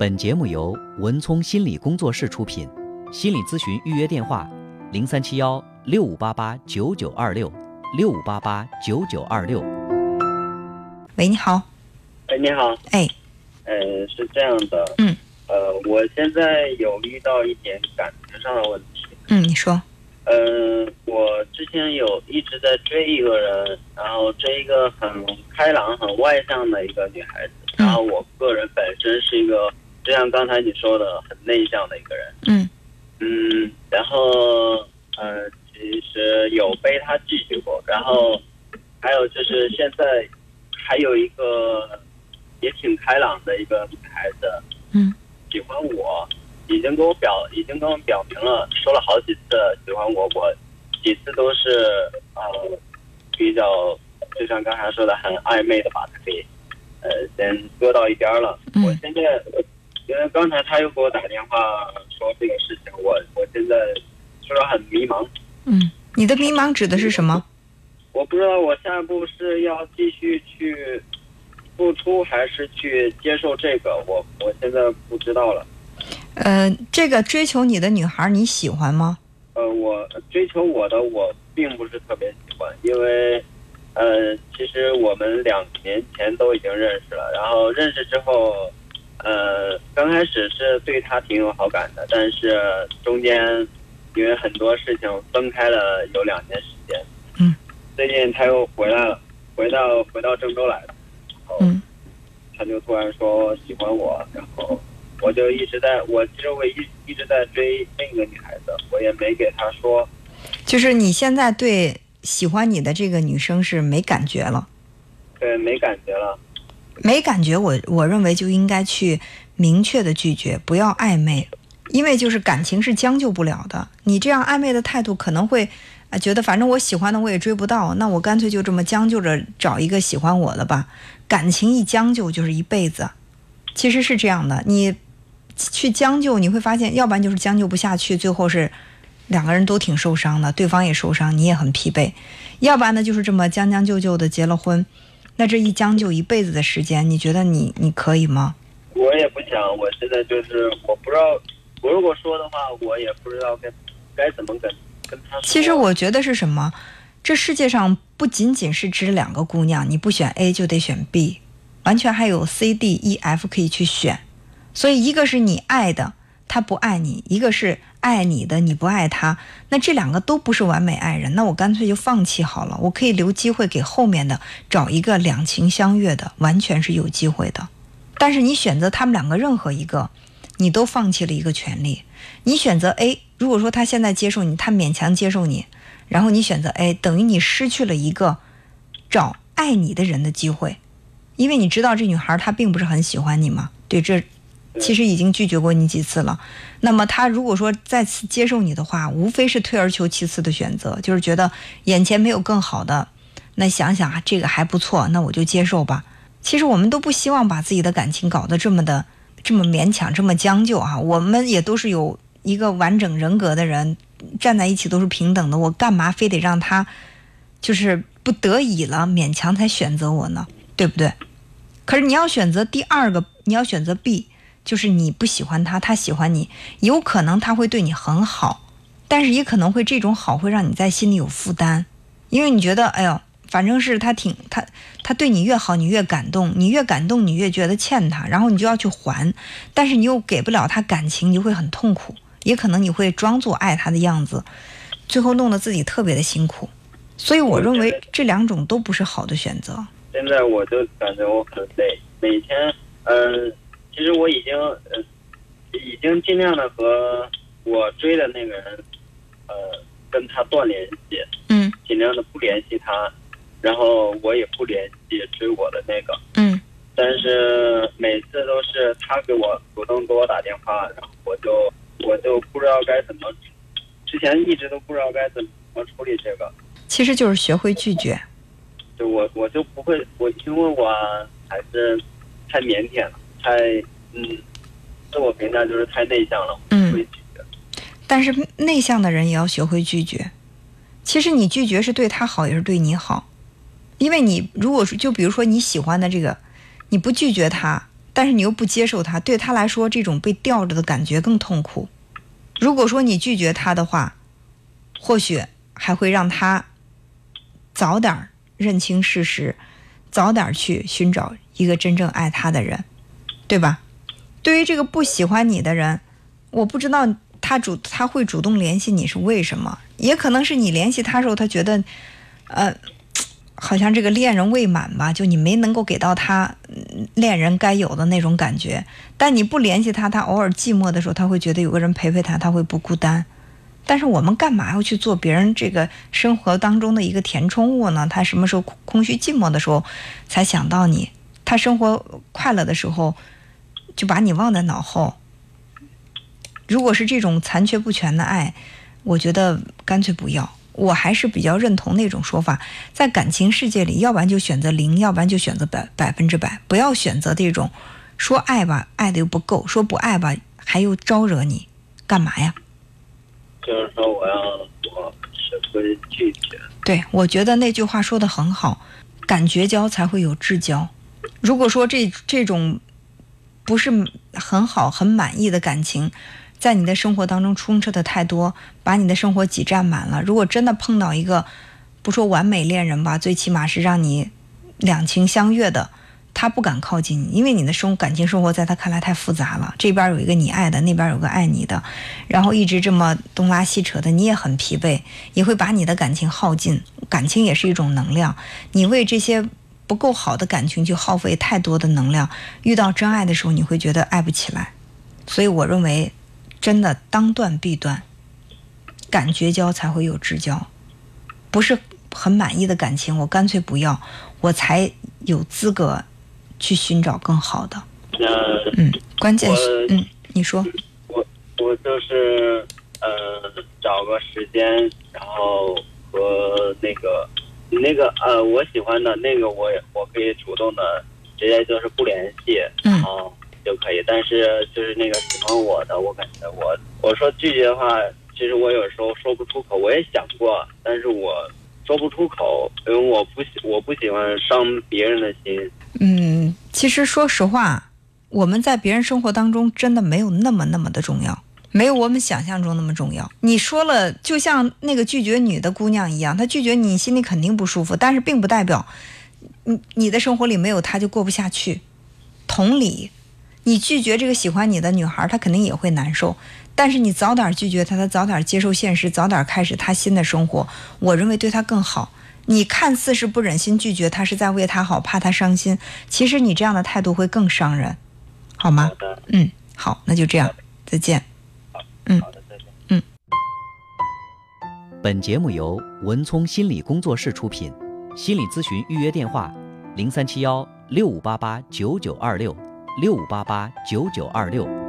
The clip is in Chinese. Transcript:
本节目由文聪心理工作室出品，心理咨询预约电话：零三七幺六五八八九九二六六五八八九九二六。喂，你好。哎，你好。哎，呃，是这样的。嗯。呃，我现在有遇到一点感情上的问题。嗯，你说。嗯，我之前有一直在追一个人，然后追一个很开朗、很外向的一个女孩子。然后我个人本身是一个，就像刚才你说的，很内向的一个人。嗯。嗯，然后呃，其实有被他拒绝过，然后还有就是现在还有一个也挺开朗的一个女孩子。嗯。喜欢我。已经跟我表，已经跟我表明了，说了好几次喜欢我，我几次都是呃比较，就像刚才说的很暧昧的把他给呃先搁到一边了。我现在因为刚才他又给我打电话说这个事情，我我现在就是很迷茫。嗯，你的迷茫指的是什么？我不知道我下一步是要继续去付出，还是去接受这个，我我现在不知道了。呃，这个追求你的女孩你喜欢吗？呃，我追求我的我并不是特别喜欢，因为，呃，其实我们两年前都已经认识了，然后认识之后，呃，刚开始是对他挺有好感的，但是中间因为很多事情分开了有两年时间。嗯。最近他又回来了，回到回到郑州来了。嗯。他就突然说喜欢我，然后。我就一直在，我其实我一一直在追另一个女孩子，我也没给他说。就是你现在对喜欢你的这个女生是没感觉了？对，没感觉了。没感觉，我我认为就应该去明确的拒绝，不要暧昧，因为就是感情是将就不了的。你这样暧昧的态度可能会啊觉得反正我喜欢的我也追不到，那我干脆就这么将就着找一个喜欢我的吧。感情一将就就是一辈子，其实是这样的，你。去将就，你会发现，要不然就是将就不下去，最后是两个人都挺受伤的，对方也受伤，你也很疲惫；要不然呢，就是这么将将就就的结了婚，那这一将就一辈子的时间，你觉得你你可以吗？我也不想，我现在就是我不知道，我如果说的话，我也不知道该该怎么跟跟他说。其实我觉得是什么？这世界上不仅仅是指两个姑娘，你不选 A 就得选 B，完全还有 C、D、E、F 可以去选。所以，一个是你爱的，他不爱你；一个是爱你的，你不爱他。那这两个都不是完美爱人，那我干脆就放弃好了。我可以留机会给后面的，找一个两情相悦的，完全是有机会的。但是你选择他们两个任何一个，你都放弃了一个权利。你选择 A，如果说他现在接受你，他勉强接受你，然后你选择 A，等于你失去了一个找爱你的人的机会，因为你知道这女孩她并不是很喜欢你嘛。对这。其实已经拒绝过你几次了，那么他如果说再次接受你的话，无非是退而求其次的选择，就是觉得眼前没有更好的，那想想啊，这个还不错，那我就接受吧。其实我们都不希望把自己的感情搞得这么的这么勉强，这么将就啊。我们也都是有一个完整人格的人，站在一起都是平等的，我干嘛非得让他就是不得已了，勉强才选择我呢？对不对？可是你要选择第二个，你要选择 B。就是你不喜欢他，他喜欢你，有可能他会对你很好，但是也可能会这种好会让你在心里有负担，因为你觉得，哎呦，反正是他挺他，他对你越好，你越感动，你越感动，你越觉得欠他，然后你就要去还，但是你又给不了他感情，你就会很痛苦，也可能你会装作爱他的样子，最后弄得自己特别的辛苦，所以我认为这两种都不是好的选择。现在我就感觉我很累，每天，嗯。其实我已经呃，已经尽量的和我追的那个人，呃，跟他断联系，嗯，尽量的不联系他，然后我也不联系追我的那个，嗯，但是每次都是他给我主动给我打电话，然后我就我就不知道该怎么，之前一直都不知道该怎么处理这个，其实就是学会拒绝，就我我就不会，我因为我还是太腼腆了。太嗯，自我评价就是太内向了，嗯，会拒绝。但是内向的人也要学会拒绝。其实你拒绝是对他好，也是对你好。因为你如果说就比如说你喜欢的这个，你不拒绝他，但是你又不接受他，对他来说这种被吊着的感觉更痛苦。如果说你拒绝他的话，或许还会让他早点认清事实，早点去寻找一个真正爱他的人，对吧？对于这个不喜欢你的人，我不知道他主他会主动联系你是为什么，也可能是你联系他时候他觉得，呃。好像这个恋人未满吧，就你没能够给到他恋人该有的那种感觉。但你不联系他，他偶尔寂寞的时候，他会觉得有个人陪陪他，他会不孤单。但是我们干嘛要去做别人这个生活当中的一个填充物呢？他什么时候空虚寂寞的时候才想到你？他生活快乐的时候就把你忘在脑后。如果是这种残缺不全的爱，我觉得干脆不要。我还是比较认同那种说法，在感情世界里，要不然就选择零，要不然就选择百百分之百，不要选择这种说爱吧，爱的又不够；说不爱吧，还又招惹你，干嘛呀？就是说，我要我学会拒绝。对，我觉得那句话说的很好，感觉交才会有至交。如果说这这种不是很好、很满意的感情。在你的生活当中充斥的太多，把你的生活挤占满了。如果真的碰到一个，不说完美恋人吧，最起码是让你两情相悦的，他不敢靠近你，因为你的生感情生活在他看来太复杂了。这边有一个你爱的，那边有个爱你的，然后一直这么东拉西扯的，你也很疲惫，也会把你的感情耗尽。感情也是一种能量，你为这些不够好的感情去耗费太多的能量，遇到真爱的时候，你会觉得爱不起来。所以我认为。真的当断必断，敢绝交才会有至交，不是很满意的感情，我干脆不要，我才有资格去寻找更好的。嗯，关键是嗯，你说。我我就是呃，找个时间，然后和那个那个呃，我喜欢的那个，我我可以主动的直接就是不联系，然后。就可以，但是就是那个喜欢我的，我感觉我我说拒绝的话，其实我有时候说不出口。我也想过，但是我说不出口，因为我不喜我不喜欢伤别人的心。嗯，其实说实话，我们在别人生活当中真的没有那么那么的重要，没有我们想象中那么重要。你说了，就像那个拒绝女的姑娘一样，她拒绝你，心里肯定不舒服，但是并不代表你你的生活里没有她就过不下去。同理。你拒绝这个喜欢你的女孩，她肯定也会难受。但是你早点拒绝她，她早点接受现实，早点开始她新的生活，我认为对她更好。你看似是不忍心拒绝她，是在为她好，怕她伤心。其实你这样的态度会更伤人，好吗？嗯，好，那就这样，再见。嗯，好的，再见。嗯。本节目由文聪心理工作室出品，心理咨询预约电话：零三七幺六五八八九九二六。六五八八九九二六。